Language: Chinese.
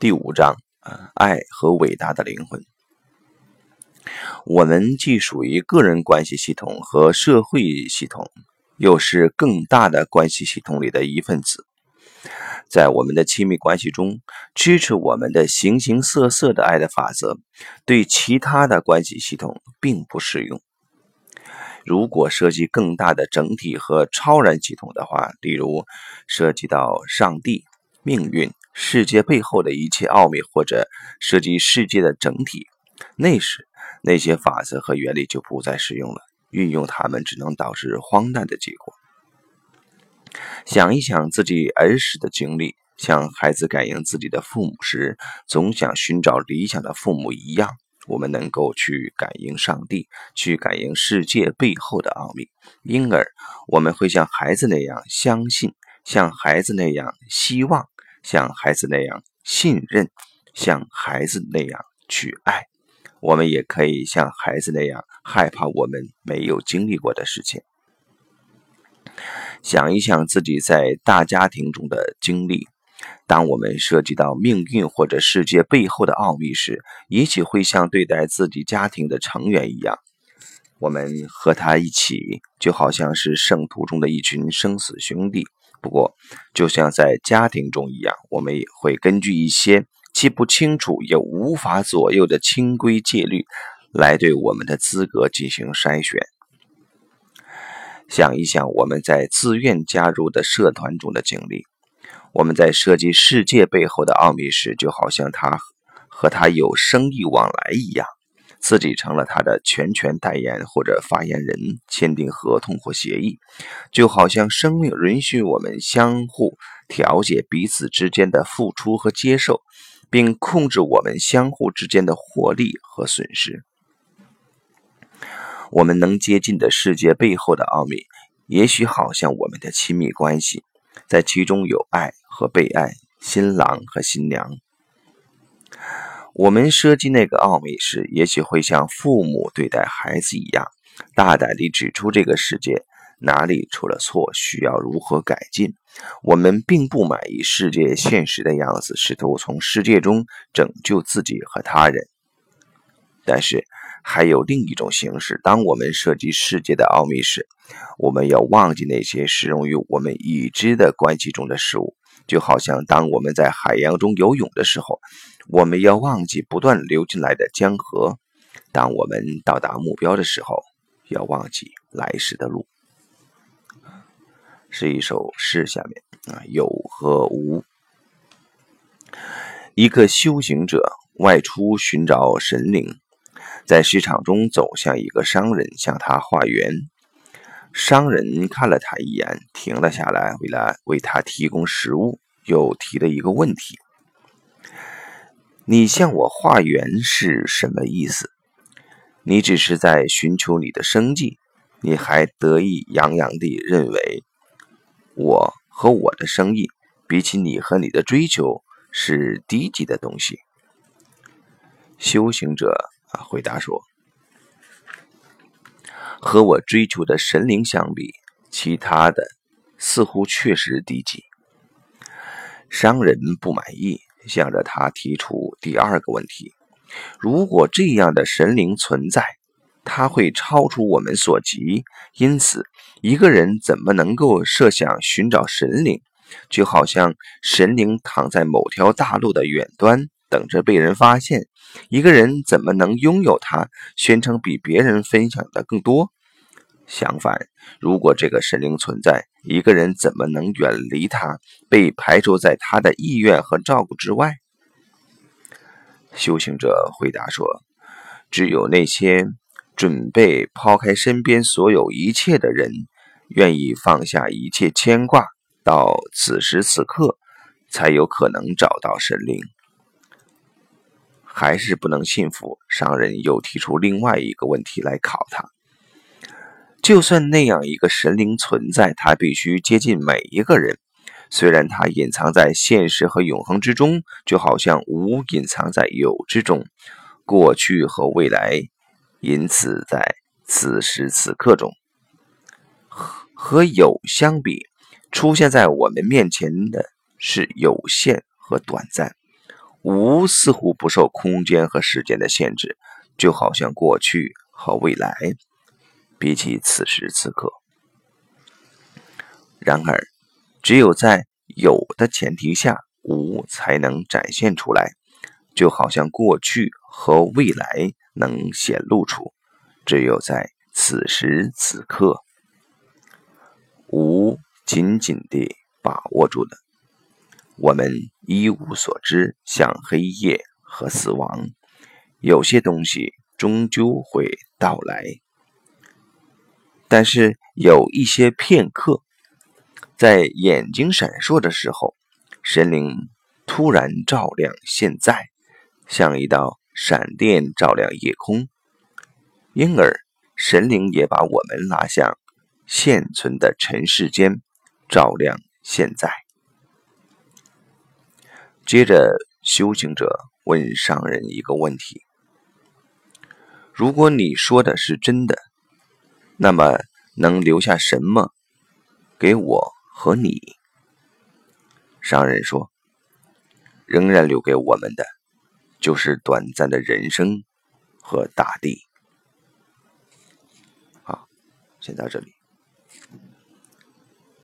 第五章啊，爱和伟大的灵魂。我们既属于个人关系系统和社会系统，又是更大的关系系统里的一份子。在我们的亲密关系中，支持我们的形形色色的爱的法则，对其他的关系系统并不适用。如果涉及更大的整体和超然系统的话，例如涉及到上帝、命运、世界背后的一切奥秘，或者涉及世界的整体，那时那些法则和原理就不再适用了。运用它们只能导致荒诞的结果。想一想自己儿时的经历，像孩子感应自己的父母时，总想寻找理想的父母一样，我们能够去感应上帝，去感应世界背后的奥秘，因而我们会像孩子那样相信，像孩子那样希望，像孩子那样信任，像孩子那样去爱。我们也可以像孩子那样害怕我们没有经历过的事情。想一想自己在大家庭中的经历，当我们涉及到命运或者世界背后的奥秘时，也许会像对待自己家庭的成员一样，我们和他一起，就好像是圣徒中的一群生死兄弟。不过，就像在家庭中一样，我们也会根据一些既不清楚也无法左右的清规戒律，来对我们的资格进行筛选。想一想我们在自愿加入的社团中的经历，我们在设计世界背后的奥秘时，就好像他和他有生意往来一样，自己成了他的全权代言或者发言人，签订合同或协议，就好像生命允许我们相互调节彼此之间的付出和接受，并控制我们相互之间的获利和损失。我们能接近的世界背后的奥秘，也许好像我们的亲密关系，在其中有爱和被爱，新郎和新娘。我们设计那个奥秘时，也许会像父母对待孩子一样，大胆地指出这个世界哪里出了错，需要如何改进。我们并不满意世界现实的样子，试图从世界中拯救自己和他人，但是。还有另一种形式，当我们设计世界的奥秘时，我们要忘记那些适用于我们已知的关系中的事物，就好像当我们在海洋中游泳的时候，我们要忘记不断流进来的江河；当我们到达目标的时候，要忘记来时的路。是一首诗，下面啊，有和无。一个修行者外出寻找神灵。在市场中走向一个商人，向他化缘。商人看了他一眼，停了下来，为了为他提供食物，又提了一个问题：“你向我化缘是什么意思？你只是在寻求你的生计？你还得意洋洋地认为我和我的生意，比起你和你的追求是低级的东西？”修行者。啊，回答说：“和我追求的神灵相比，其他的似乎确实低级。”商人不满意，向着他提出第二个问题：“如果这样的神灵存在，他会超出我们所及，因此，一个人怎么能够设想寻找神灵？就好像神灵躺在某条大路的远端。”等着被人发现，一个人怎么能拥有它，宣称比别人分享的更多？相反，如果这个神灵存在，一个人怎么能远离他，被排除在他的意愿和照顾之外？修行者回答说：“只有那些准备抛开身边所有一切的人，愿意放下一切牵挂，到此时此刻，才有可能找到神灵。”还是不能信服。商人又提出另外一个问题来考他：就算那样一个神灵存在，他必须接近每一个人。虽然他隐藏在现实和永恒之中，就好像无隐藏在有之中，过去和未来，因此在此时此刻中，和有相比，出现在我们面前的是有限和短暂。无似乎不受空间和时间的限制，就好像过去和未来，比起此时此刻。然而，只有在有的前提下，无才能展现出来，就好像过去和未来能显露出。只有在此时此刻，无紧紧地把握住了。我们一无所知，像黑夜和死亡。有些东西终究会到来，但是有一些片刻，在眼睛闪烁的时候，神灵突然照亮现在，像一道闪电照亮夜空。因而，神灵也把我们拉向现存的尘世间，照亮现在。接着，修行者问上人一个问题：“如果你说的是真的，那么能留下什么给我和你？”上人说：“仍然留给我们的，就是短暂的人生和大地。”好，先到这里。